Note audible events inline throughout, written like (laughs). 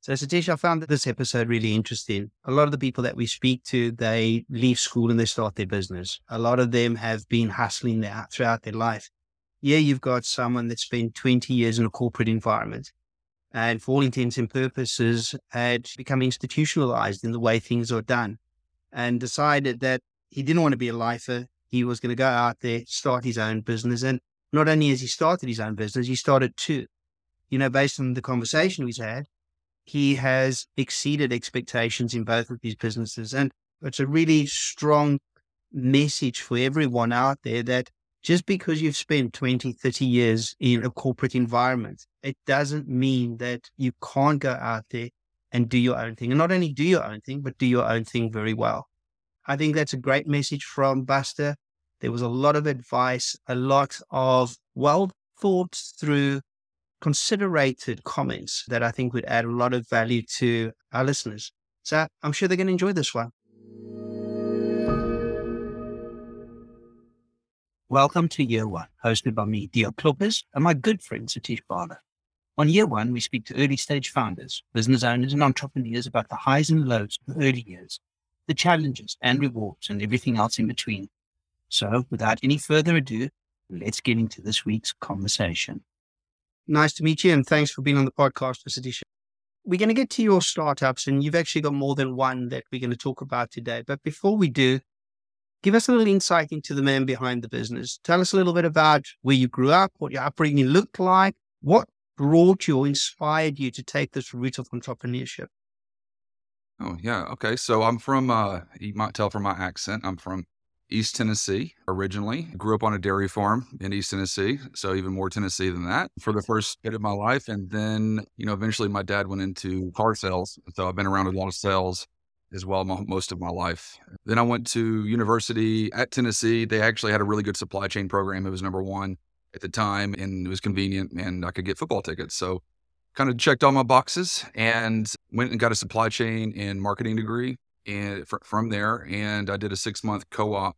So, Satish, I found this episode really interesting. A lot of the people that we speak to, they leave school and they start their business. A lot of them have been hustling throughout their life. Yeah, you've got someone that spent 20 years in a corporate environment and for all intents and purposes had become institutionalized in the way things are done and decided that he didn't want to be a lifer. He was going to go out there, start his own business. And not only has he started his own business, he started two. You know, based on the conversation we've had, he has exceeded expectations in both of his businesses. And it's a really strong message for everyone out there that just because you've spent 20, 30 years in a corporate environment, it doesn't mean that you can't go out there and do your own thing. And not only do your own thing, but do your own thing very well. I think that's a great message from Buster. There was a lot of advice, a lot of well thought through, considerated comments that I think would add a lot of value to our listeners. So I'm sure they're going to enjoy this one. Welcome to Year One, hosted by me, Dion Kloppers, and my good friend Satish Bala. On Year One, we speak to early stage founders, business owners, and entrepreneurs about the highs and lows of early years, the challenges and rewards, and everything else in between. So, without any further ado, let's get into this week's conversation. Nice to meet you, and thanks for being on the podcast, Satish. We're going to get to your startups, and you've actually got more than one that we're going to talk about today. But before we do, Give us a little insight into the man behind the business. Tell us a little bit about where you grew up, what your upbringing looked like, what brought you or inspired you to take this route of entrepreneurship. Oh, yeah. Okay. So I'm from, uh, you might tell from my accent, I'm from East Tennessee originally. Grew up on a dairy farm in East Tennessee. So even more Tennessee than that for the first bit of my life. And then, you know, eventually my dad went into car sales. So I've been around a lot of sales as well most of my life. Then I went to university at Tennessee. They actually had a really good supply chain program. It was number one at the time and it was convenient and I could get football tickets. So kind of checked all my boxes and went and got a supply chain and marketing degree and from there. And I did a six month co-op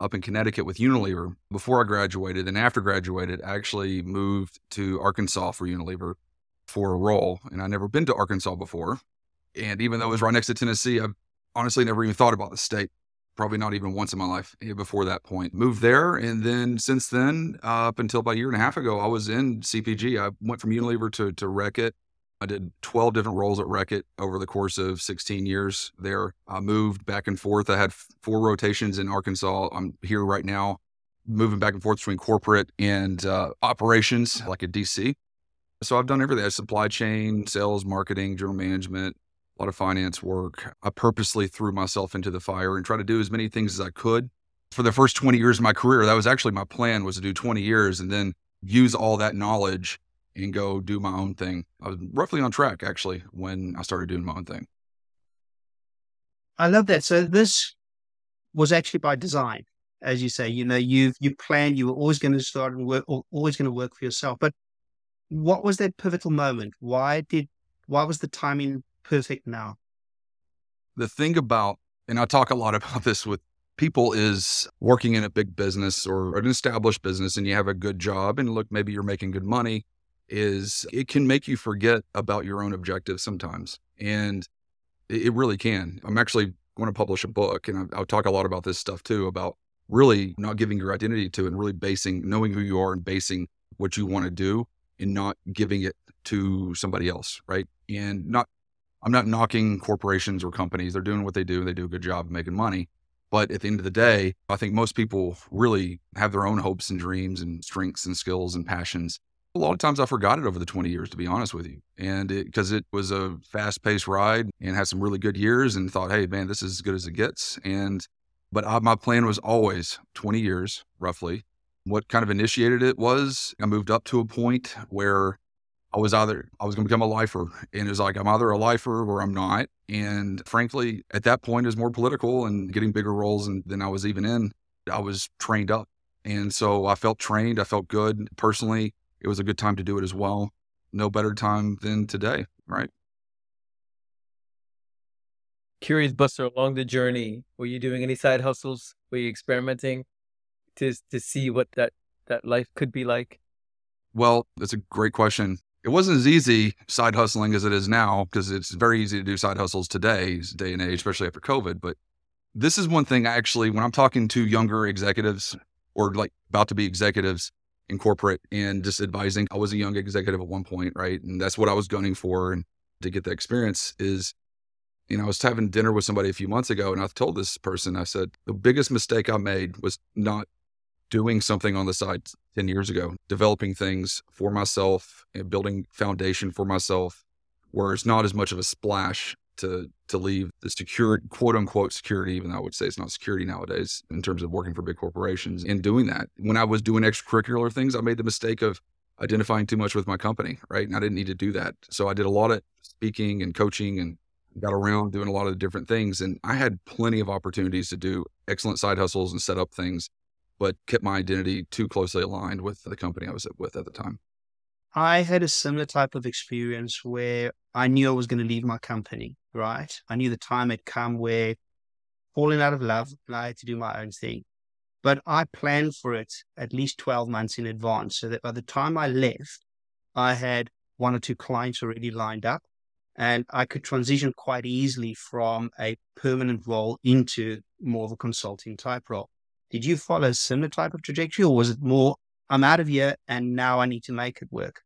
up in Connecticut with Unilever before I graduated. And after graduated, I actually moved to Arkansas for Unilever for a role. And I'd never been to Arkansas before. And even though it was right next to Tennessee, I've honestly never even thought about the state. Probably not even once in my life eh, before that point. Moved there. And then since then, uh, up until about a year and a half ago, I was in CPG. I went from Unilever to, to Reckitt. I did 12 different roles at Reckitt over the course of 16 years there. I moved back and forth. I had four rotations in Arkansas. I'm here right now, moving back and forth between corporate and uh, operations, like at DC. So I've done everything supply chain, sales, marketing, general management, a lot of finance work. I purposely threw myself into the fire and tried to do as many things as I could. For the first 20 years of my career, that was actually my plan was to do 20 years and then use all that knowledge and go do my own thing. I was roughly on track actually when I started doing my own thing. I love that. So this was actually by design, as you say. You know, you you planned you were always going to start and work, or always going to work for yourself. But what was that pivotal moment? Why did why was the timing perfect now? The thing about, and I talk a lot (laughs) about this with people, is working in a big business or an established business and you have a good job and look, maybe you're making good money, is it can make you forget about your own objectives sometimes. And it really can. I'm actually going to publish a book and I'll talk a lot about this stuff too about really not giving your identity to and really basing, knowing who you are and basing what you want to do and not giving it to somebody else, right? And not I'm not knocking corporations or companies. They're doing what they do. They do a good job of making money. But at the end of the day, I think most people really have their own hopes and dreams and strengths and skills and passions. A lot of times I forgot it over the 20 years, to be honest with you. And because it, was a fast paced ride and had some really good years and thought, hey, man, this is as good as it gets. And, but I, my plan was always 20 years, roughly. What kind of initiated it was I moved up to a point where I was either I was going to become a lifer, and it was like I'm either a lifer or I'm not. And frankly, at that point, it was more political and getting bigger roles and, than I was even in. I was trained up, and so I felt trained. I felt good personally. It was a good time to do it as well. No better time than today, right? Curious, Buster, along the journey, were you doing any side hustles? Were you experimenting to to see what that that life could be like? Well, that's a great question it wasn't as easy side hustling as it is now because it's very easy to do side hustles today, day and age, especially after COVID. But this is one thing I actually, when I'm talking to younger executives or like about to be executives in corporate and just advising, I was a young executive at one point, right? And that's what I was gunning for. And to get the experience is, you know, I was having dinner with somebody a few months ago and I told this person, I said, the biggest mistake I made was not doing something on the side 10 years ago, developing things for myself and building foundation for myself where it's not as much of a splash to to leave the secure quote unquote security, even though I would say it's not security nowadays in terms of working for big corporations and doing that. When I was doing extracurricular things, I made the mistake of identifying too much with my company, right? And I didn't need to do that. So I did a lot of speaking and coaching and got around doing a lot of different things. And I had plenty of opportunities to do excellent side hustles and set up things but kept my identity too closely aligned with the company I was with at the time. I had a similar type of experience where I knew I was going to leave my company, right? I knew the time had come where falling out of love and I had to do my own thing. But I planned for it at least 12 months in advance so that by the time I left, I had one or two clients already lined up and I could transition quite easily from a permanent role into more of a consulting type role. Did you follow a similar type of trajectory, or was it more, I'm out of here and now I need to make it work?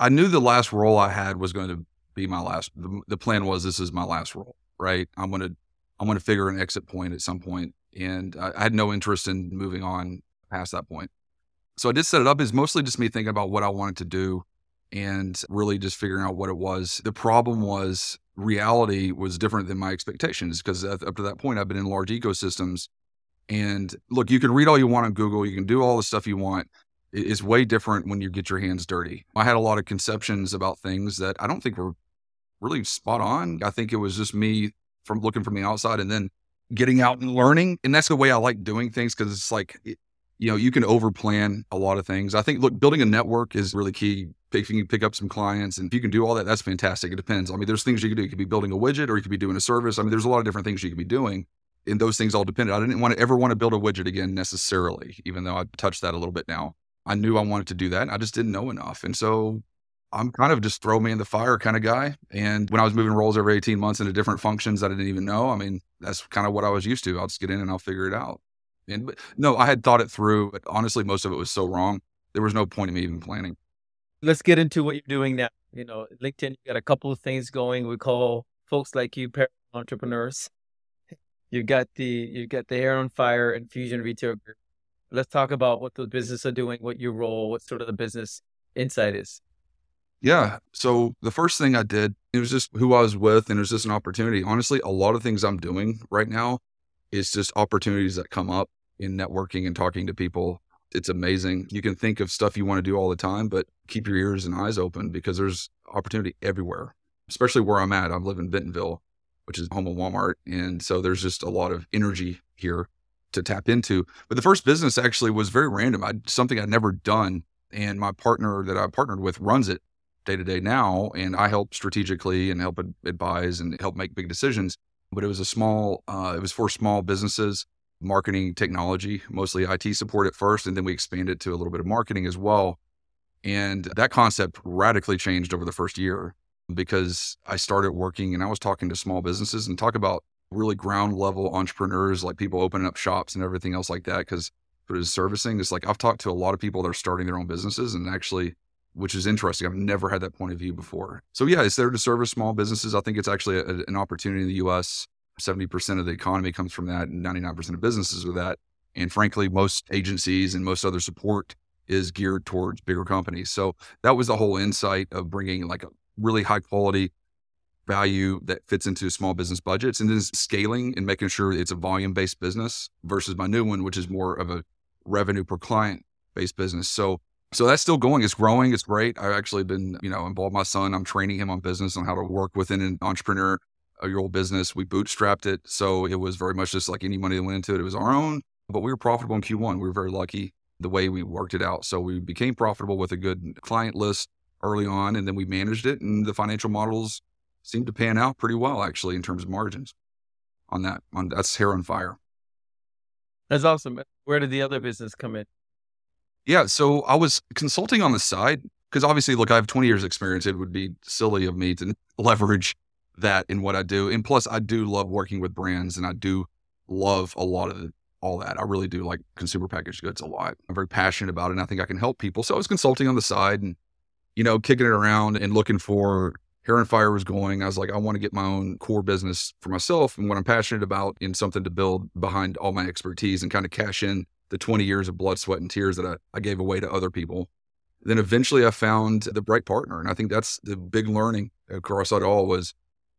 I knew the last role I had was going to be my last. The, the plan was this is my last role, right? I'm going to I'm to figure an exit point at some point, and I, I had no interest in moving on past that point. So I did set it up Is mostly just me thinking about what I wanted to do and really just figuring out what it was. The problem was reality was different than my expectations because up to that point, I've been in large ecosystems and look, you can read all you want on Google, you can do all the stuff you want. It's way different when you get your hands dirty. I had a lot of conceptions about things that I don't think were really spot on. I think it was just me from looking from the outside and then getting out and learning. And that's the way I like doing things because it's like, you know, you can over plan a lot of things. I think, look, building a network is really key. If you can pick up some clients and if you can do all that, that's fantastic. It depends. I mean, there's things you can do. You could be building a widget or you could be doing a service. I mean, there's a lot of different things you could be doing and those things all depended. I didn't want to ever want to build a widget again necessarily, even though I've touched that a little bit now. I knew I wanted to do that. I just didn't know enough. And so I'm kind of just throw me in the fire kind of guy. And when I was moving roles every 18 months into different functions I didn't even know, I mean, that's kind of what I was used to. I'll just get in and I'll figure it out. And but, no, I had thought it through, but honestly, most of it was so wrong. There was no point in me even planning. Let's get into what you're doing now. You know, LinkedIn, you got a couple of things going. We call folks like you entrepreneurs. You got the you got the hair on fire and Fusion retail group. Let's talk about what those businesses are doing, what your role, what sort of the business insight is. Yeah. So the first thing I did, it was just who I was with, and it was just an opportunity. Honestly, a lot of things I'm doing right now is just opportunities that come up in networking and talking to people. It's amazing. You can think of stuff you want to do all the time, but keep your ears and eyes open because there's opportunity everywhere, especially where I'm at. I live in Bentonville which is home of Walmart. And so there's just a lot of energy here to tap into. But the first business actually was very random. I something I'd never done. And my partner that I partnered with runs it day to day now. And I help strategically and help advise and help make big decisions. But it was a small, uh, it was for small businesses, marketing technology, mostly IT support at first. And then we expanded to a little bit of marketing as well. And that concept radically changed over the first year because I started working and I was talking to small businesses and talk about really ground level entrepreneurs, like people opening up shops and everything else like that. Cause for servicing, it's like I've talked to a lot of people that are starting their own businesses and actually, which is interesting. I've never had that point of view before. So yeah, it's there to service small businesses. I think it's actually a, an opportunity in the US. 70% of the economy comes from that and 99% of businesses with that. And frankly, most agencies and most other support is geared towards bigger companies. So that was the whole insight of bringing like a really high quality value that fits into small business budgets and then scaling and making sure it's a volume based business versus my new one, which is more of a revenue per client based business. So so that's still going. It's growing. It's great. I've actually been, you know, involved my son. I'm training him on business on how to work within an entrepreneur uh, year old business. We bootstrapped it. So it was very much just like any money that went into it, it was our own. But we were profitable in Q1. We were very lucky the way we worked it out. So we became profitable with a good client list early on, and then we managed it, and the financial models seemed to pan out pretty well, actually, in terms of margins on that. On that's hair on fire. That's awesome. Where did the other business come in? Yeah, so I was consulting on the side because obviously, look, I have 20 years experience. It would be silly of me to (laughs) leverage that in what I do. And plus, I do love working with brands and I do love a lot of the, all that. I really do like consumer packaged goods a lot. I'm very passionate about it and I think I can help people. So I was consulting on the side and, you know, kicking it around and looking for Hair on Fire was going. I was like, I want to get my own core business for myself and what I'm passionate about in something to build behind all my expertise and kind of cash in the 20 years of blood, sweat, and tears that I, I gave away to other people. Then eventually I found the right partner. And I think that's the big learning across it all was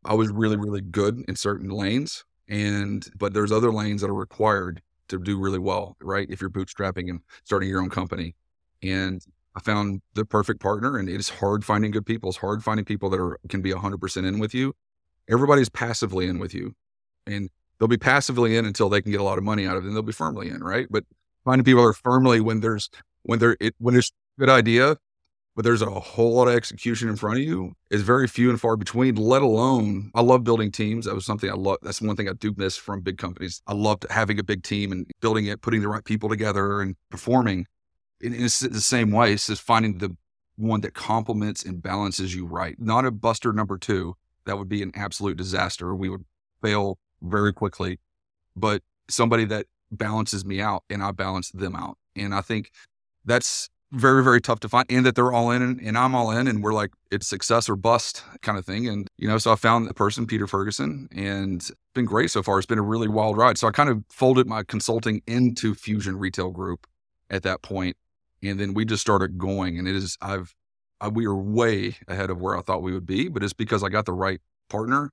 I was really, really good in certain lanes. And, but there's other lanes that are required to do really well, right? If you're bootstrapping and starting your own company. And I found the perfect partner and it's hard finding good people. It's hard finding people that are, can be 100% in with you. Everybody's passively in with you and they'll be passively in until they can get a lot of money out of it and they'll be firmly in, right? But finding people that are firmly when there's, when they're, it, when there's good idea, but there's a whole lot of execution in front of you is very few and far between, let alone I love building teams. That was something I love. That's one thing I do miss from big companies. I loved having a big team and building it, putting the right people together and performing. In, it's the same way. It's just finding the one that complements and balances you right. Not a buster number two. That would be an absolute disaster. We would fail very quickly, but somebody that balances me out and I balance them out. And I think that's very very tough to find and that they're all in and, and, i'm all in and we're like it's success or bust kind of thing. And you know so i found the person peter ferguson and it's been great so far. It's been a really wild ride. So i kind of folded my consulting into fusion retail group at that point and then we just started going and it is i've I, we are way ahead of where i thought we would be but it's because i got the right partner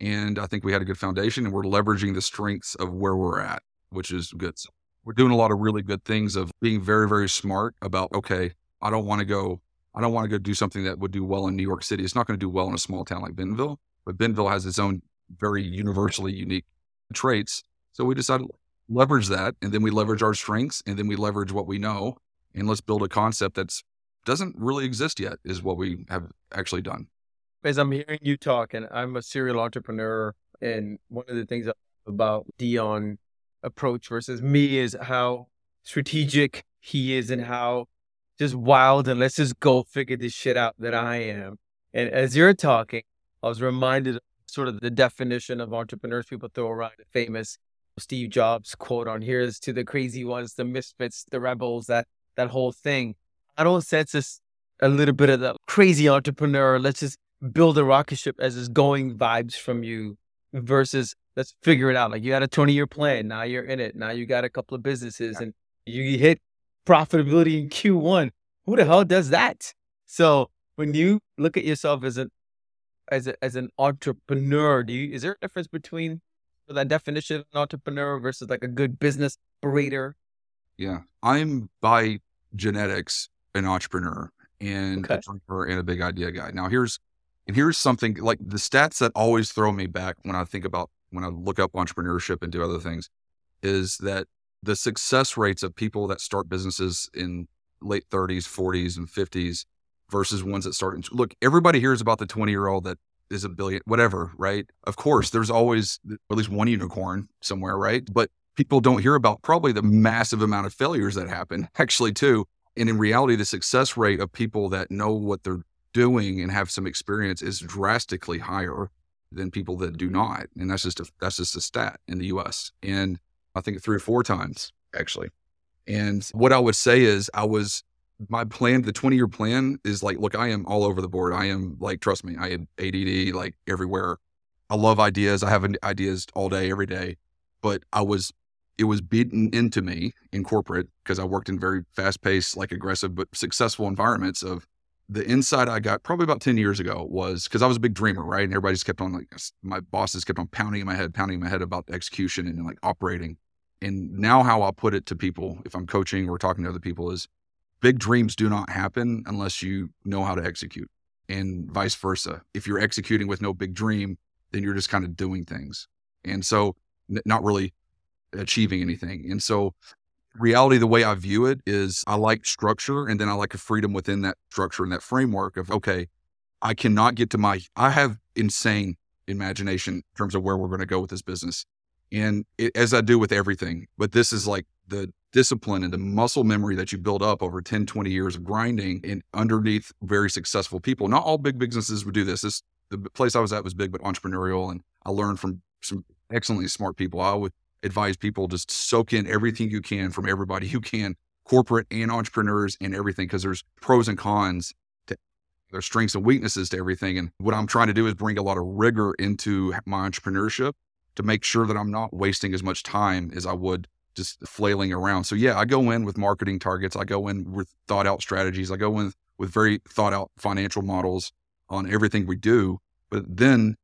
and i think we had a good foundation and we're leveraging the strengths of where we're at which is good so we're doing a lot of really good things of being very, very smart about, okay, I don't want to go, I don't want to go do something that would do well in New York City. It's not going to do well in a small town like Bentonville, but Bentonville has its own very universally unique traits. So we decided leverage that and then we leverage our strengths and then we leverage what we know and let's build a concept that's doesn't really exist yet is what we have actually done. As I'm hearing you talk and I'm a serial entrepreneur and one of the things about Dion approach versus me is how strategic he is and how just wild and let's just go figure this shit out that I am. And as you're talking, I was reminded of sort of the definition of entrepreneurs people throw around the famous Steve Jobs quote on here's to the crazy ones, the misfits, the rebels, that that whole thing. I don't sense this a little bit of the crazy entrepreneur. Let's just build a rocket ship as is going vibes from you versus let's figure it out. Like you had a 20 year plan. Now you're in it. Now you got a couple of businesses and you hit profitability in Q1. Who the hell does that? So when you look at yourself as an as a, as an entrepreneur, do you is there a difference between that definition of an entrepreneur versus like a good business operator? Yeah. I'm by genetics an entrepreneur and okay. a dreamer and a big idea guy. Now here's and here's something like the stats that always throw me back when I think about when I look up entrepreneurship and do other things is that the success rates of people that start businesses in late 30s, 40s, and 50s versus ones that start in, look, everybody hears about the 20 year old that is a billion, whatever, right? Of course, there's always at least one unicorn somewhere, right? But people don't hear about probably the massive amount of failures that happen (laughs) actually, too. And in reality, the success rate of people that know what they're doing and have some experience is drastically higher than people that do not. And that's just a, that's just a stat in the US. And I think three or four times actually. And what I would say is I was my plan, the 20 year plan is like, look, I am all over the board. I am like, trust me, I am ADD like everywhere. I love ideas. I have ideas all day, every day. But I was, it was beaten into me in corporate because I worked in very fast paced, like aggressive, but successful environments of the insight I got probably about 10 years ago was because I was a big dreamer, right? And everybody just kept on like, my bosses kept on pounding in my head, pounding in my head about execution and like operating. And now, how I'll put it to people, if I'm coaching or talking to other people, is big dreams do not happen unless you know how to execute, and vice versa. If you're executing with no big dream, then you're just kind of doing things. And so, n- not really achieving anything. And so, reality, the way I view it is I like structure and then I like a freedom within that structure and that framework of, okay, I cannot get to my, I have insane imagination in terms of where we're going to go with this business. And it, as I do with everything, but this is like the discipline and the muscle memory that you build up over 10, 20 years of grinding and underneath very successful people. Not all big businesses would do this. This the place I was at was big but entrepreneurial and I learned from some excellently smart people. I would advise people just soak in everything you can from everybody you can, corporate and entrepreneurs and everything, because there's pros and cons to there's strengths and weaknesses to everything. And what I'm trying to do is bring a lot of rigor into my entrepreneurship to make sure that I'm not wasting as much time as I would just flailing around. So yeah, I go in with marketing targets. I go in with thought out strategies. I go in with very thought out financial models on everything we do. But then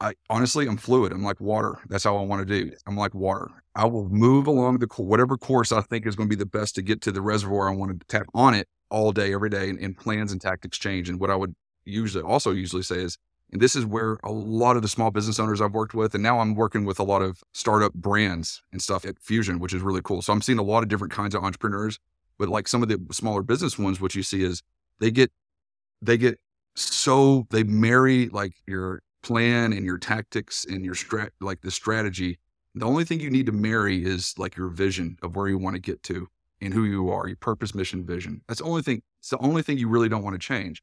I honestly, I'm fluid. I'm like water. That's how I want to do. I'm like water. I will move along the whatever course I think is going to be the best to get to the reservoir I want to tap on it all day, every day, and, and plans and tactics change. And what I would usually also usually say is, and this is where a lot of the small business owners I've worked with, and now I'm working with a lot of startup brands and stuff at Fusion, which is really cool. So I'm seeing a lot of different kinds of entrepreneurs, but like some of the smaller business ones, what you see is they get they get so they marry like your plan and your tactics and your strat like the strategy. The only thing you need to marry is like your vision of where you want to get to and who you are, your purpose, mission, vision. That's the only thing. It's the only thing you really don't want to change.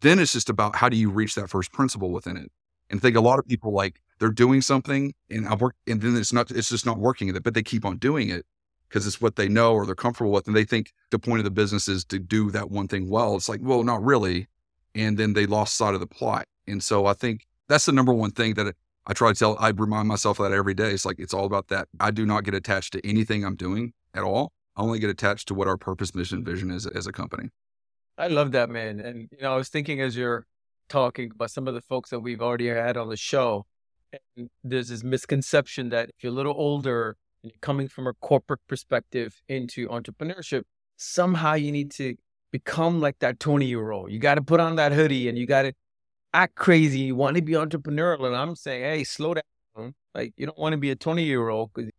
Then it's just about how do you reach that first principle within it. And I think a lot of people like they're doing something and I work and then it's not it's just not working but they keep on doing it because it's what they know or they're comfortable with and they think the point of the business is to do that one thing well. It's like, well, not really. And then they lost sight of the plot. And so I think that's the number one thing that I try to tell, I remind myself of that every day. It's like, it's all about that. I do not get attached to anything I'm doing at all. I only get attached to what our purpose, mission, vision is as a company. I love that, man. And, you know, I was thinking as you're talking about some of the folks that we've already had on the show, there's this misconception that if you're a little older and you're coming from a corporate perspective into entrepreneurship, somehow you need to become like that 20 year old. You got to put on that hoodie and you got to act crazy. You want to be entrepreneurial. And I'm saying, hey, slow down. Like, you don't want to be a 20 year old because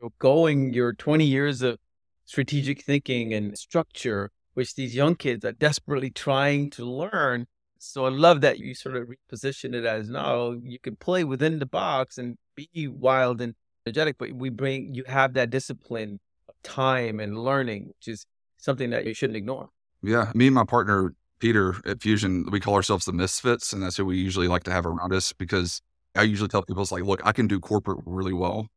you're going your 20 years of strategic thinking and structure, which these young kids are desperately trying to learn. So I love that you sort of reposition it as no, you can play within the box and be wild and energetic, but we bring, you have that discipline of time and learning, which is something that you shouldn't ignore. Yeah. Me and my partner Peter at Fusion, we call ourselves the misfits, and that's who we usually like to have around us because I usually tell people it's like, look, I can do corporate really well,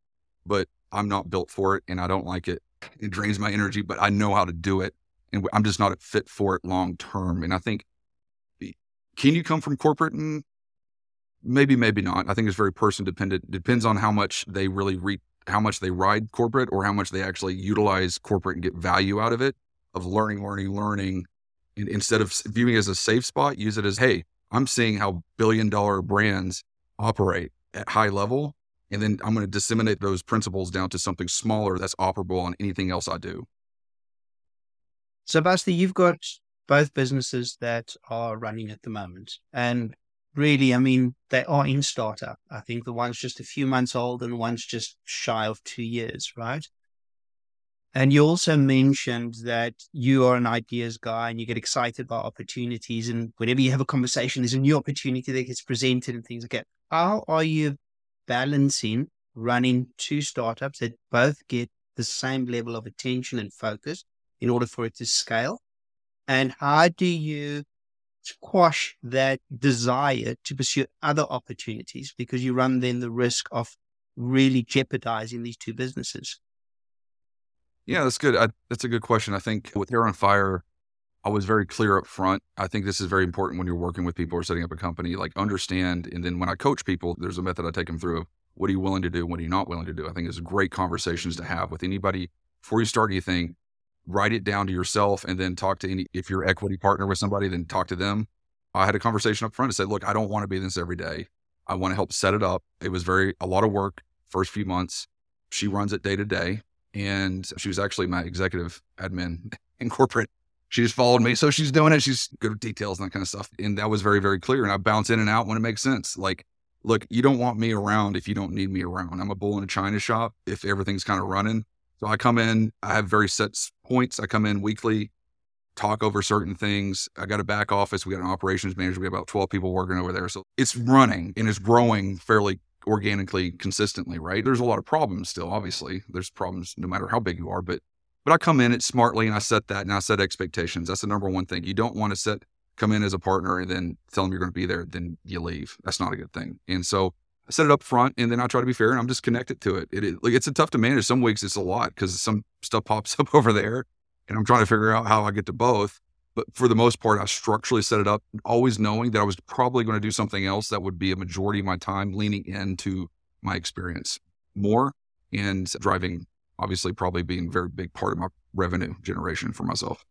but I'm not built for it and I don't like it. It drains my energy, but I know how to do it. And I'm just not fit for it long term. And I think, can you come from corporate? And maybe, maybe not. I think it's very person dependent. Depends on how much they really read, how much they ride corporate or how much they actually utilize corporate and get value out of it, of learning, learning, learning, instead of viewing it as a safe spot, use it as, hey, I'm seeing how billion dollar brands operate at high level. And then I'm going to disseminate those principles down to something smaller that's operable on anything else I do. So, Buster, you've got both businesses that are running at the moment. And really, I mean, they are in startup. I think the one's just a few months old and the one's just shy of two years, right? And you also mentioned that you are an ideas guy and you get excited about opportunities. And whenever you have a conversation, there's a new opportunity that gets presented and things like that. How are you balancing running two startups that both get the same level of attention and focus in order for it to scale? And how do you squash that desire to pursue other opportunities because you run then the risk of really jeopardizing these two businesses? Yeah, that's good. I, that's a good question. I think with Hair on Fire, I was very clear up front. I think this is very important when you're working with people or setting up a company. Like understand, and then when I coach people, there's a method I take them through. Of What are you willing to do? What are you not willing to do? I think it's great conversations to have with anybody before you start anything. Write it down to yourself, and then talk to any. If you're equity partner with somebody, then talk to them. I had a conversation up front and said, "Look, I don't want to be this every day. I want to help set it up. It was very a lot of work first few months. She runs it day to day and she was actually my executive admin in corporate. She just followed me. So she's doing it. She's good with details and that kind of stuff. And that was very, very clear. And I bounce in and out when it makes sense. Like, look, you don't want me around if you don't need me around. I'm a bull in a china shop if everything's kind of running. So I come in, I have very set points. I come in weekly, talk over certain things. I got a back office. We got an operations manager. We have about 12 people working over there. So it's running and it's growing fairly organically consistently, right? There's a lot of problems still, obviously. There's problems no matter how big you are, but but I come in it smartly and I set that and I set expectations. That's the number one thing. You don't want to set come in as a partner and then tell them you're going to be there, then you leave. That's not a good thing. And so I set it up front and then I try to be fair and I'm just connected to it. It, it like it's a tough to manage. Some weeks it's a lot because some stuff pops (laughs) up over there and I'm trying to figure out how I get to both. But for the most part, I structurally set it up, always knowing that I was probably going to do something else that would be a majority of my time leaning into my experience more and driving, obviously, probably being a very big part of my revenue generation for myself.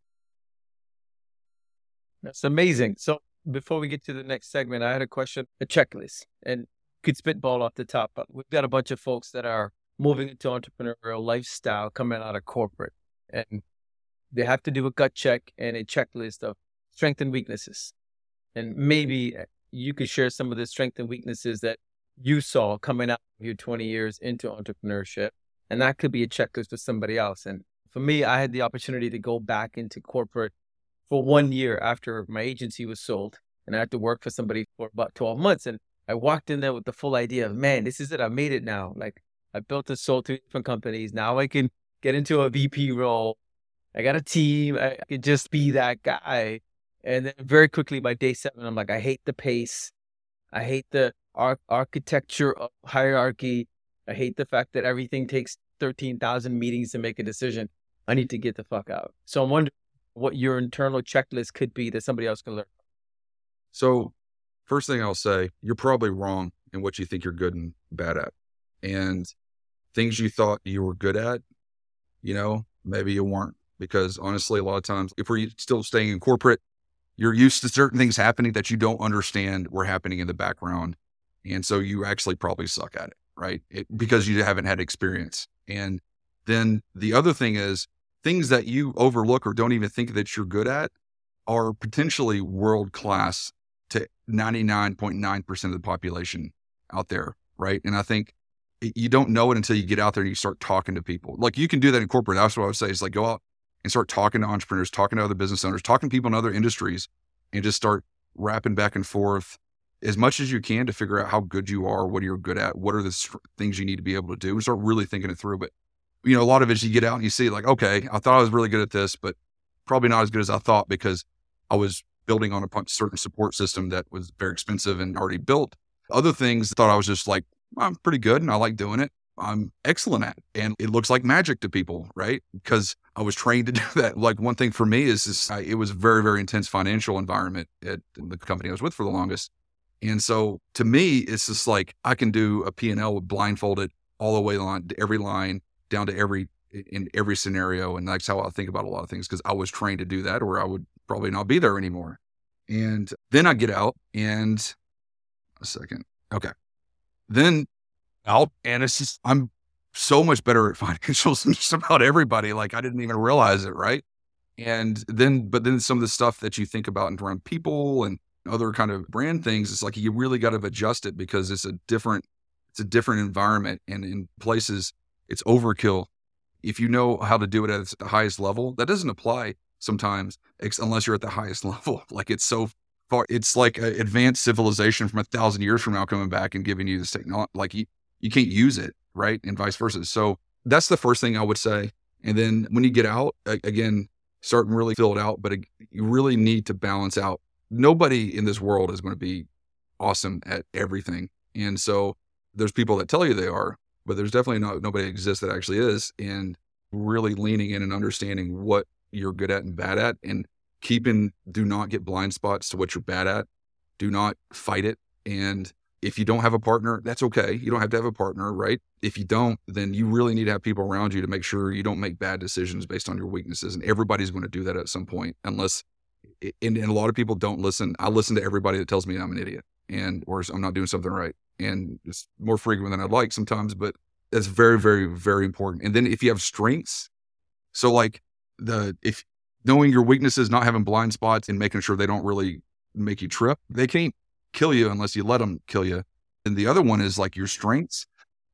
That's amazing. So before we get to the next segment, I had a question, a checklist, and could spitball off the top. But we've got a bunch of folks that are moving into entrepreneurial lifestyle coming out of corporate, and they have to do a gut check and a checklist of strengths and weaknesses. And maybe uh, you could share some of the strengths and weaknesses that you saw coming out of your 20 years into entrepreneurship. And that could be a checklist for somebody else. And for me, I had the opportunity to go back into corporate for one year after my agency was sold. And I had to work for somebody for about 12 months. And I walked in there with the full idea of, man, this is it. I made it now. Like I built and sold two different companies. Now I can get into a VP role I got a team. I could just be that guy. And then very quickly by day seven, I'm like, I hate the pace. I hate the ar- architecture of hierarchy. I hate the fact that everything takes 13,000 meetings to make a decision. I need to get the fuck out. So I'm wondering what your internal checklist could be that somebody else can learn. So, first thing I'll say, you're probably wrong in what you think you're good and bad at. And things you thought you were good at, you know, maybe you weren't because honestly, a lot of times, if we're still staying in corporate, you're used to certain things happening that you don't understand were happening in the background. And so you actually probably suck at it, right? It, because you haven't had experience. And then the other thing is things that you overlook or don't even think that you're good at are potentially world class to 99.9% of the population out there, right? And I think you don't know it until you get out there and you start talking to people. Like you can do that in corporate. That's what I would say. Is like go out and start talking to entrepreneurs, talking to other business owners, talking to people in other industries, and just start rapping back and forth as much as you can to figure out how good you are, what you're good at, what are the things you need to be able to do, and start really thinking it through. But you know, a lot of it is you get out and you see like, okay, I thought I was really good at this, but probably not as good as I thought because I was building on a certain support system that was very expensive and already built. Other things thought I was just like, I'm pretty good and I like doing it. I'm excellent at. And it looks like magic to people, right? Because I was trained to (laughs) do that. Like one thing for me is, is I, it was a very, very intense financial environment at the company I was with for the longest. And so to me, it's just like I can do a P&L blindfolded all the way on every line down to every in every scenario. And that's how I think about a lot of things because I was trained to do that or I would probably not be there anymore. And then I get out and a second. Okay. Then out and it's just I'm so much better at (laughs) financials than just about everybody. Like I didn't even realize it, right? And then but then some of the stuff that you think about and around people and other kind of brand things, it's like you really got to adjust it because it's a different it's a different environment and in places it's overkill. If you know how to do it at the highest level, that doesn't apply sometimes unless you're at the highest (laughs) level. Like it's so far, it's like advanced civilization from a thousand years from now coming back and giving you this technology. Like you, can't use it, right? And vice versa. So that's the first thing I would say. And then when you get out, again, start and really fill it out. But you really need to balance out. Nobody in this world is going to be awesome at everything. And so there's people that tell you they are, but there's definitely not nobody exists that actually is. And really leaning in and understanding what you're good at and bad at and keeping do not get blind spots to what you're bad at. Do not fight it. And if you don't have a partner, that's okay. You don't have to have a partner, right? If you don't, then you really need to have people around you to make sure you don't make bad decisions based on your weaknesses. And everybody's going to do that at some point, unless, and, and a lot of people don't listen. I listen to everybody that tells me I'm an idiot and, or I'm not doing something right. And it's more frequent than I'd like sometimes, but that's very, very, very important. And then if you have strengths, so like the, if knowing your weaknesses, not having blind spots and making sure they don't really make you trip, they can't kill you unless you let them kill you. And the other one is like your strengths.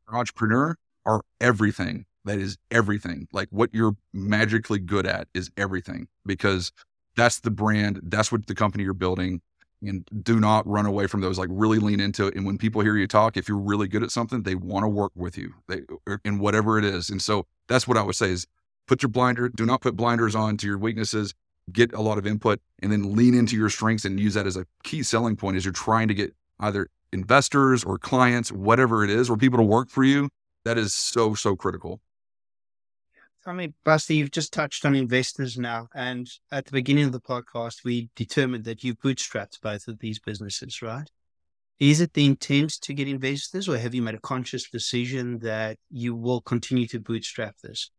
Entrepreneur are everything. That is everything. Like what you're magically good at is everything because that's the brand. That's what the company you're building. and do not run away from those. Like really lean into it. And when people hear you talk, if you're really good at something, they want to work with you. They uh, in whatever it is. And so that's what I would say is put your blinder. Do not put blinders on to your weaknesses. Get a lot of input, and then lean into your strengths and use that as a key selling point as you're trying to get either investors or clients, whatever it is, or people to work for you. That is so so critical. I mean, Buster, you've just touched on investors now. And at the beginning of the podcast, we determined that you bootstrapped both of these businesses, right? Is it the intent to get investors, or have you made a conscious decision that you will continue to bootstrap this?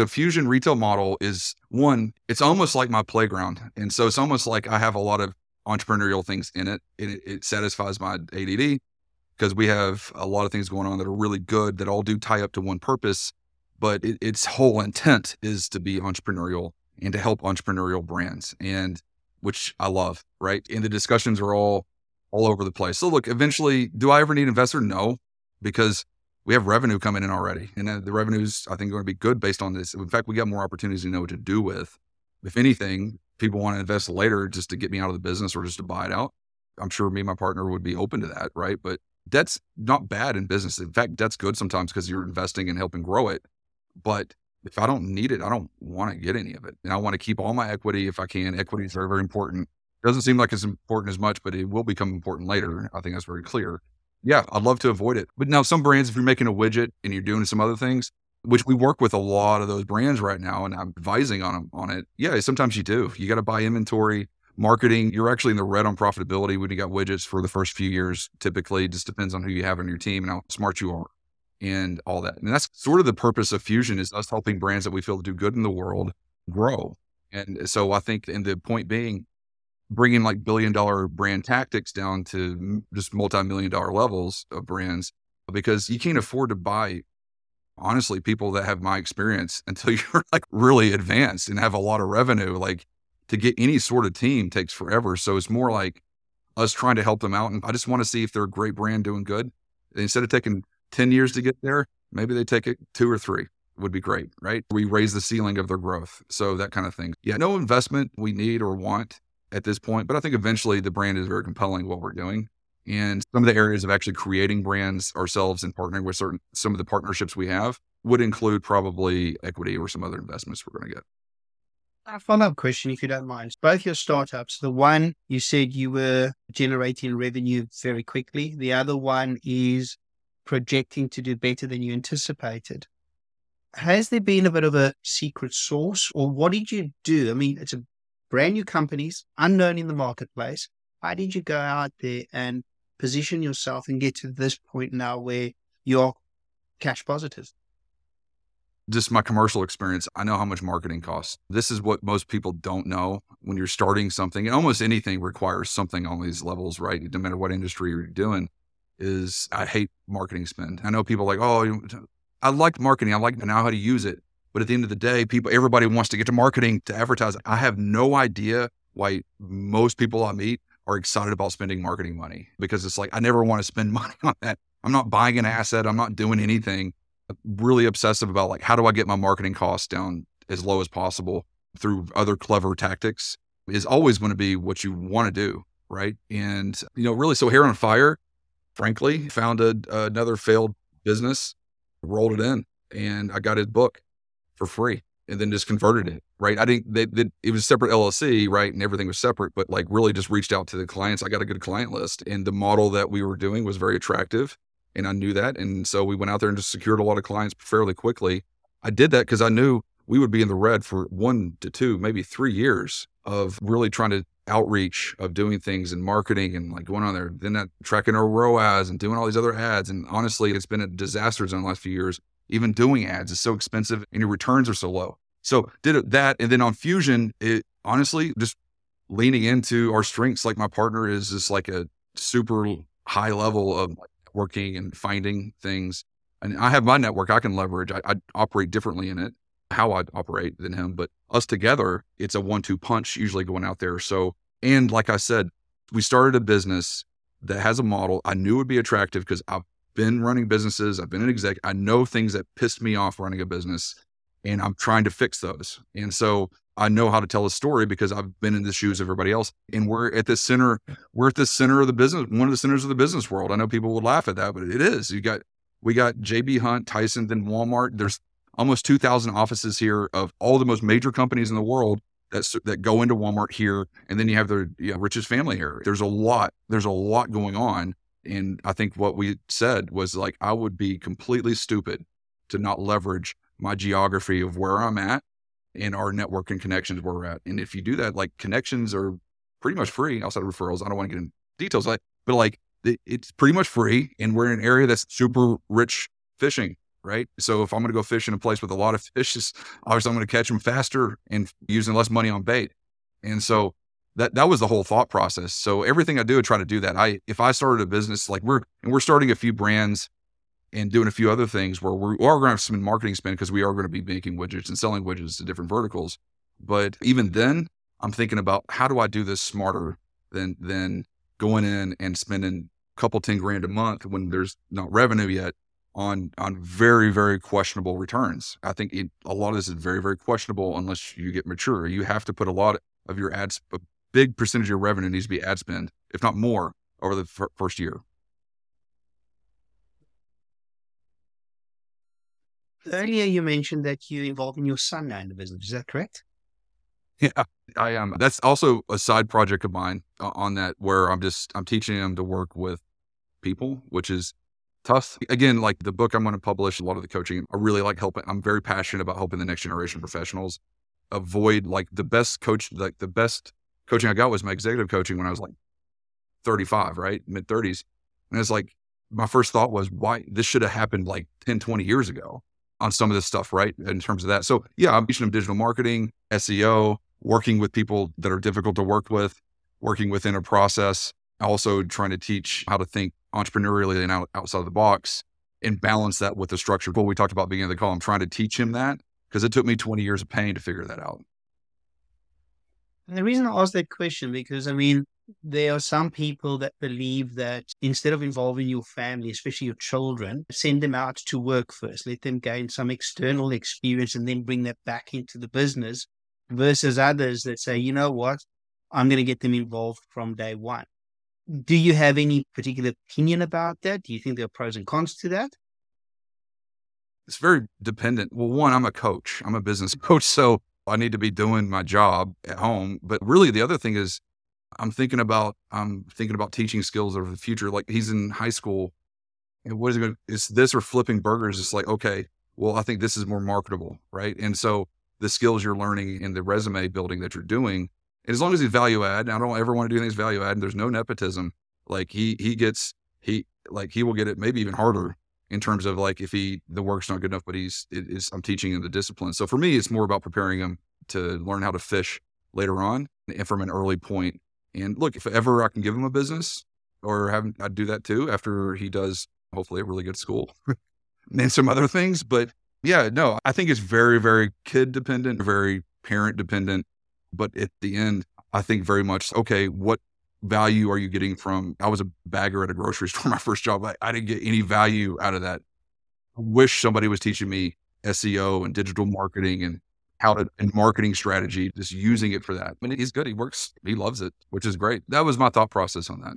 So, Fusion retail model is one, it's almost like my playground. And so, it's almost like I have a lot of entrepreneurial things in it. And it, it satisfies my ADD because we have a lot of things going on that are really good that all do tie up to one purpose but it, its whole intent is to be entrepreneurial and to help entrepreneurial brands and which I love, right? And the discussions are all all over the place. So look, eventually, do I ever need an investor? No, because we have revenue coming in already. And the revenues I think are going to be good based on this. In fact, we got more opportunities to know what to do with. If anything, people want to invest later just to get me out of the business or just to buy it out. I'm sure me and my partner would be open to that, right? But debt's not bad in business. In fact, debt's good sometimes because you're investing and helping grow it. But if I don't need it, I don't want to get any of it. And I want to keep all my equity if I can. Equity is very, very important. Doesn't seem like it's important as much, but it will become important later. I think that's very clear. Yeah, I'd love to avoid it. But now, some brands, if you're making a widget and you're doing some other things, which we work with a lot of those brands right now, and I'm advising on them on it. Yeah, sometimes you do. You got to buy inventory, marketing. You're actually in the red on profitability when you got widgets for the first few years. Typically, it just depends on who you have on your team and how smart you are and all that. And that's sort of the purpose of Fusion is us helping brands that we feel do good in the world grow. And so I think, and the point being, bringing like billion dollar brand tactics down to just multi-million dollar levels of brands because you can't afford to buy honestly people that have my experience (laughs) until you're like really advanced and have a lot of revenue like to get any sort of team takes forever so it's more like us trying to help them out and i just want to see if they're a great brand doing good instead of taking 10 years to get there, maybe they take it two or three would be great, right? We raise the ceiling of their growth. So that kind of thing. Yeah, no investment we need or want at this point, but I think eventually the brand is very compelling what we're doing. And some of the areas of actually creating brands ourselves and partnering with certain some of the partnerships we have would include probably equity or some other investments we're going to get. A follow up question, if you don't mind. Both your startups, the one you said you were generating revenue very quickly, the other one is projecting to do better than you anticipated. Has there been a bit of a secret sauce or what did you do? I mean, it's a brand new companies, unknown in the marketplace. How did you go out there and position yourself and get to this point now where you're cash positive? Just my commercial experience, I know how much marketing costs. This is what most people don't know when you're starting something. And almost anything requires something on these levels, right? No matter what industry you're doing is I hate marketing spend. I know people like, oh, I like marketing. I like to know how to use it. But at the end of the day, people, everybody wants to get to marketing to advertise. I have no idea why most people I meet are excited about spending marketing money because it's like, I never want to spend (laughs) money on that. I'm not buying an asset. I'm not doing anything. I'm really obsessive about like, how do I get my marketing costs down as low as possible through other clever tactics is always going to be what you want to do. Right. And, you know, really, so Hair on Fire, frankly, found a, another failed business, rolled it in, and I got his book for free and then just converted it. Right. I they, they, it was a separate LLC, right. And everything was separate, but like really just reached out to the clients. I got a good client list and the model that we were doing was very attractive. And I knew that. And so we went out there and just secured a lot of clients fairly quickly. I did that because I knew we would be in the red for one to two, maybe three years of really trying to outreach of doing things and marketing and like going on there, then that tracking our ROAS and doing all these other ads. And honestly, it's been a disaster in the last few years. Even doing ads is so expensive and your returns are so low. So did that. And then on Fusion, it honestly just leaning into our strengths. Like my partner is just like a super high level of working and finding things. And I have my network I can leverage. I, I operate differently in it how I'd operate than him, but us together, it's a one two punch usually going out there. So, and like I said, we started a business that has a model I knew would be attractive because I've been running businesses, I've been an exec, I know things that pissed me off running a business, and I'm trying to fix those. And so I know how to tell a story because I've been in the shoes of everybody else. And we're at the center, we're at the center of the business, one of the centers of the business world. I know people would laugh at that, but it is. You got, we got JB Hunt, Tyson, then Walmart. There's almost 2,000 offices here of all the most major companies in the world that, that go into Walmart here. And then you have the you know, richest family here. There's a lot, there's a lot going on. And I think what we said was like, I would be completely stupid to not leverage my geography of where I'm at and our network and connections where we're at. And if you do that, like connections are pretty much free outside of referrals. I don't want to get into details, like, but like it's pretty much free. And we're in an area that's super rich fishing, right? So if I'm going to go fish in a place with a lot of (laughs) fish, obviously I'm going to catch them faster and using less money on bait. And so that that was the whole thought process. So everything I do, I try to do that. I if I started a business like we're and we're starting a few brands and doing a few other things where we are going to have some marketing spend because we are going to be making widgets and selling widgets to different verticals. But even then, I'm thinking about how do I do this smarter than than going in and spending a couple ten grand a month when there's not revenue yet on on very very questionable returns. I think it, a lot of this is very very questionable unless you get mature. You have to put a lot of your ads, big percentage of your revenue needs to be ad spend, if not more, over the f- first year. Earlier, you mentioned that you're involved in your son now in the business. Is that correct? Yeah, I am. That's also a side project of mine uh, on that where I'm just I'm teaching him to work with people, which is tough. Again, like the book I'm going to publish, a lot of the coaching, I really like helping. I'm very passionate about helping the next generation professionals avoid like the best coach, like the best coaching I got was my executive coaching when I was like 35, right? Mid 30s. And it's like, my first thought was, why this should have happened like 10, 20 years ago on some of this stuff, right? In terms of that. So yeah, I'm teaching them digital marketing, SEO, working with people that are difficult to work with, working within a process, also trying to teach how to think entrepreneurially and out, outside of the box and balance that with the structure. What we talked about beginning of the call, I'm trying to teach him that because it took me 20 years of pain to figure that out. And the reason I asked that question, because I mean, there are some people that believe that instead of involving your family, especially your children, send them out to work first, let them gain some external experience and then bring that back into the business versus others that say, you know what, I'm going to get them involved from day one. Do you have any particular opinion about that? Do you think there are pros and cons to that? It's very dependent. Well, one, I'm a coach, I'm a business (laughs) coach. So I need to be doing my job at home. But really, the other thing is, I'm thinking about I'm thinking about teaching skills of the future. Like he's in high school, and what is it? Going is this or flipping burgers? It's like okay, well, I think this is more marketable, right? And so the skills you're learning in the resume building that you're doing, and as long as he's value add, I don't ever want to do things value add, and there's no nepotism. Like he he gets he like he will get it maybe even harder in terms of like if he the work's not good enough, but he's it is I'm teaching him the discipline. So for me, it's more about preparing him to learn how to fish later on and from an early point. and look, if ever I can give him a business or have I'd do that too after he does hopefully a really good school (laughs) and some other things. But yeah, no, I think it's very, very kid dependent, very parent dependent. But at the end, I think very much, okay, what value are you getting from? I was a bagger at a grocery (laughs) store, my first job. I, I didn't get any value out of that. I wish somebody was teaching me SEO and digital marketing and how to and marketing strategy, just using it for that. I mean, he's good. He works. He loves it, which is great. That was my thought process on that.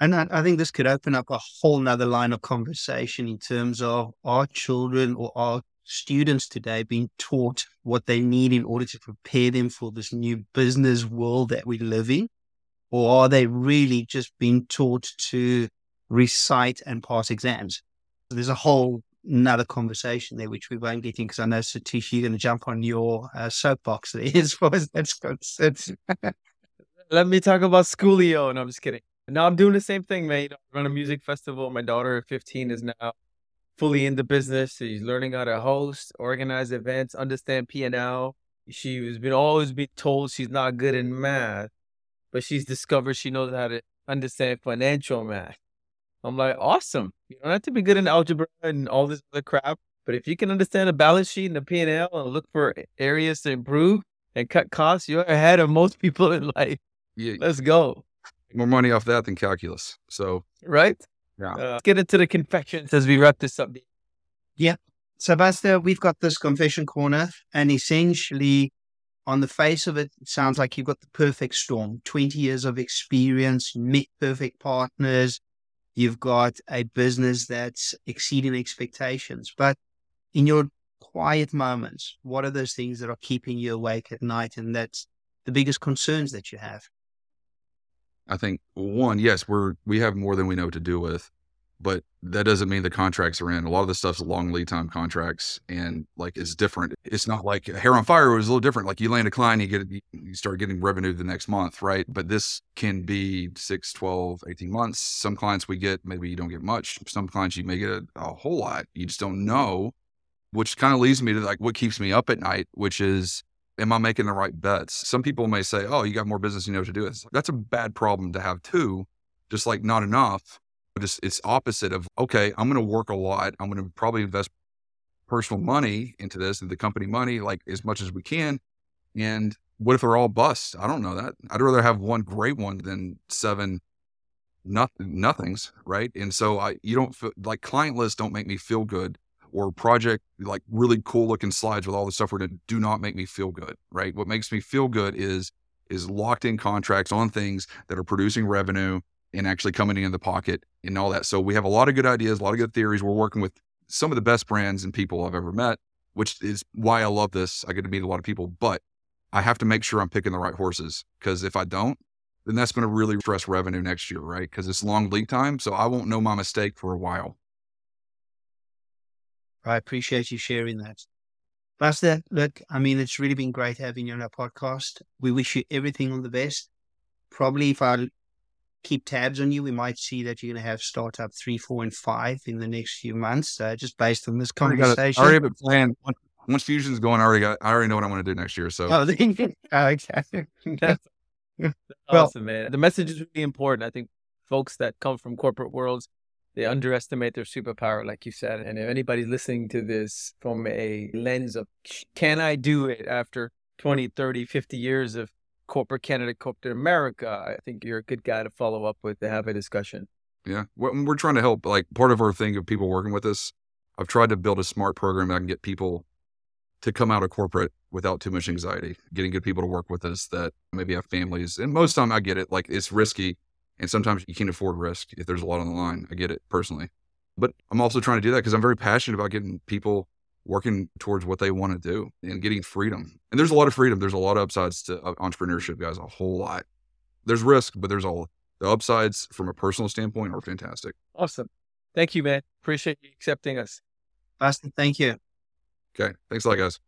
And I, I think this could open up a whole nother line of conversation in terms of our children or our students today being taught what they need in order to prepare them for this new business world that we live in? Or are they really just being taught to recite and pass exams? There's a whole another conversation there, which we won't get in because I know Satish, you're going to jump on your uh, soapbox there (laughs) as far as that's concerned. Let me talk about Schoolio. No, I'm just kidding. Now I'm doing the same thing, man. I run a music festival. My daughter, 15, is now fully in the business. She's learning how to host, organize events, understand P&L. She has been always been told she's not good in math, but she's discovered she knows how to understand financial math. I'm like, awesome. You don't have to be good in algebra and all this other crap, but if you can understand a balance sheet and the P and L and look for areas to improve and cut costs, you're ahead of most (laughs) people in life. Yeah. Let's go. More money off that than calculus. So right. Yeah. Uh, let's get into the confections as we wrap this up. Yeah. Sebastian, we've got this confession corner, and essentially, on the face of it, it sounds like you've got the perfect storm 20 years of experience, met perfect partners, you've got a business that's exceeding expectations. But in your quiet moments, what are those things that are keeping you awake at night? And that's the biggest concerns that you have? I think one, yes, we're we have more than we know to do with, but that doesn't mean the contracts are in. A lot of the stuff's long lead time contracts, and like it's different. It's not like Hair on Fire was a little different. Like you land a client, you get you start getting revenue the next month, right? But this can be 6, 12, 18 months. Some clients we get maybe you don't get much. Some clients you may get a, a whole lot. You just don't know, which kind of leads me to like what keeps me up at night, which is am I making the right bets? Some people may say, oh, you got more business, you know what to do. It's, that's a bad problem to have too, just like not enough. But it's, it's opposite of, okay, I'm going to work a lot. I'm going to probably invest personal money into this and the company money, like as much as we can. And what if they're all bust? I don't know that. I'd rather have one great one than seven nothing, nothings, right? And so I, you don't feel like client lists don't make me feel good or project like really cool looking slides with all the stuff we're doing do not make me feel good, right? What makes me feel good is is locked in contracts on things that are producing revenue and actually coming in the pocket and all that. So we have a lot of good ideas, a lot of good theories. We're working with some of the best brands and people I've ever met, which is why I love this. I get to meet a lot of people, but I have to make sure I'm picking the right horses because if I don't, then that's going to really stress revenue next year, right? Because it's long lead time. So I won't know my mistake for a while. I appreciate you sharing that. Buster, look, I mean, it's really been great having you on our podcast. We wish you everything on the best. Probably if I keep tabs on you, we might see that you're going to have startup three, four, and five in the next few months, uh, just based on this conversation. I already have it planned. Once Fusion's going, I already got. I already know what I want to do next year. So, oh, (laughs) okay. That's, that's (laughs) well, awesome, man. The message is really important. I think folks that come from corporate worlds they underestimate their superpower, like you said. And if anybody's listening to this from a lens of, can I do it after 20, 30, 50 years of corporate Canada, corporate America, I think you're a good guy to follow up with to have a discussion. Yeah. We're trying to help. Like part of our thing of people working with us, I've tried to build a smart program that can get people to come out of corporate without too much anxiety, getting good people to work with us that maybe have families. And most time I get it. Like it's risky and sometimes you can't afford risk if there's a lot on the line. I get it personally. But I'm also trying to do that because I'm very passionate about getting people working towards what they want to do and getting freedom. And there's a lot of freedom. There's a lot of upsides to uh, entrepreneurship, guys, a whole lot. There's risk, but there's all the upsides from a personal standpoint are fantastic. Awesome. Thank you, man. Appreciate you accepting us. Austin, thank you. Okay. Thanks a lot, guys.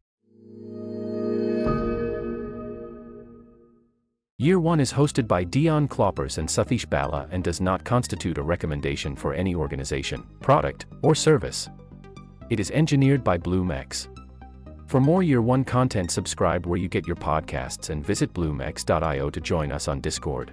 YearOne is hosted by Dion Kloppers and Satish Bala and does not constitute a recommendation for any organization, product, or service. It is engineered by BloomX. For more YearOne content subscribe where you get your podcasts and visit bloomx.io to join us on Discord.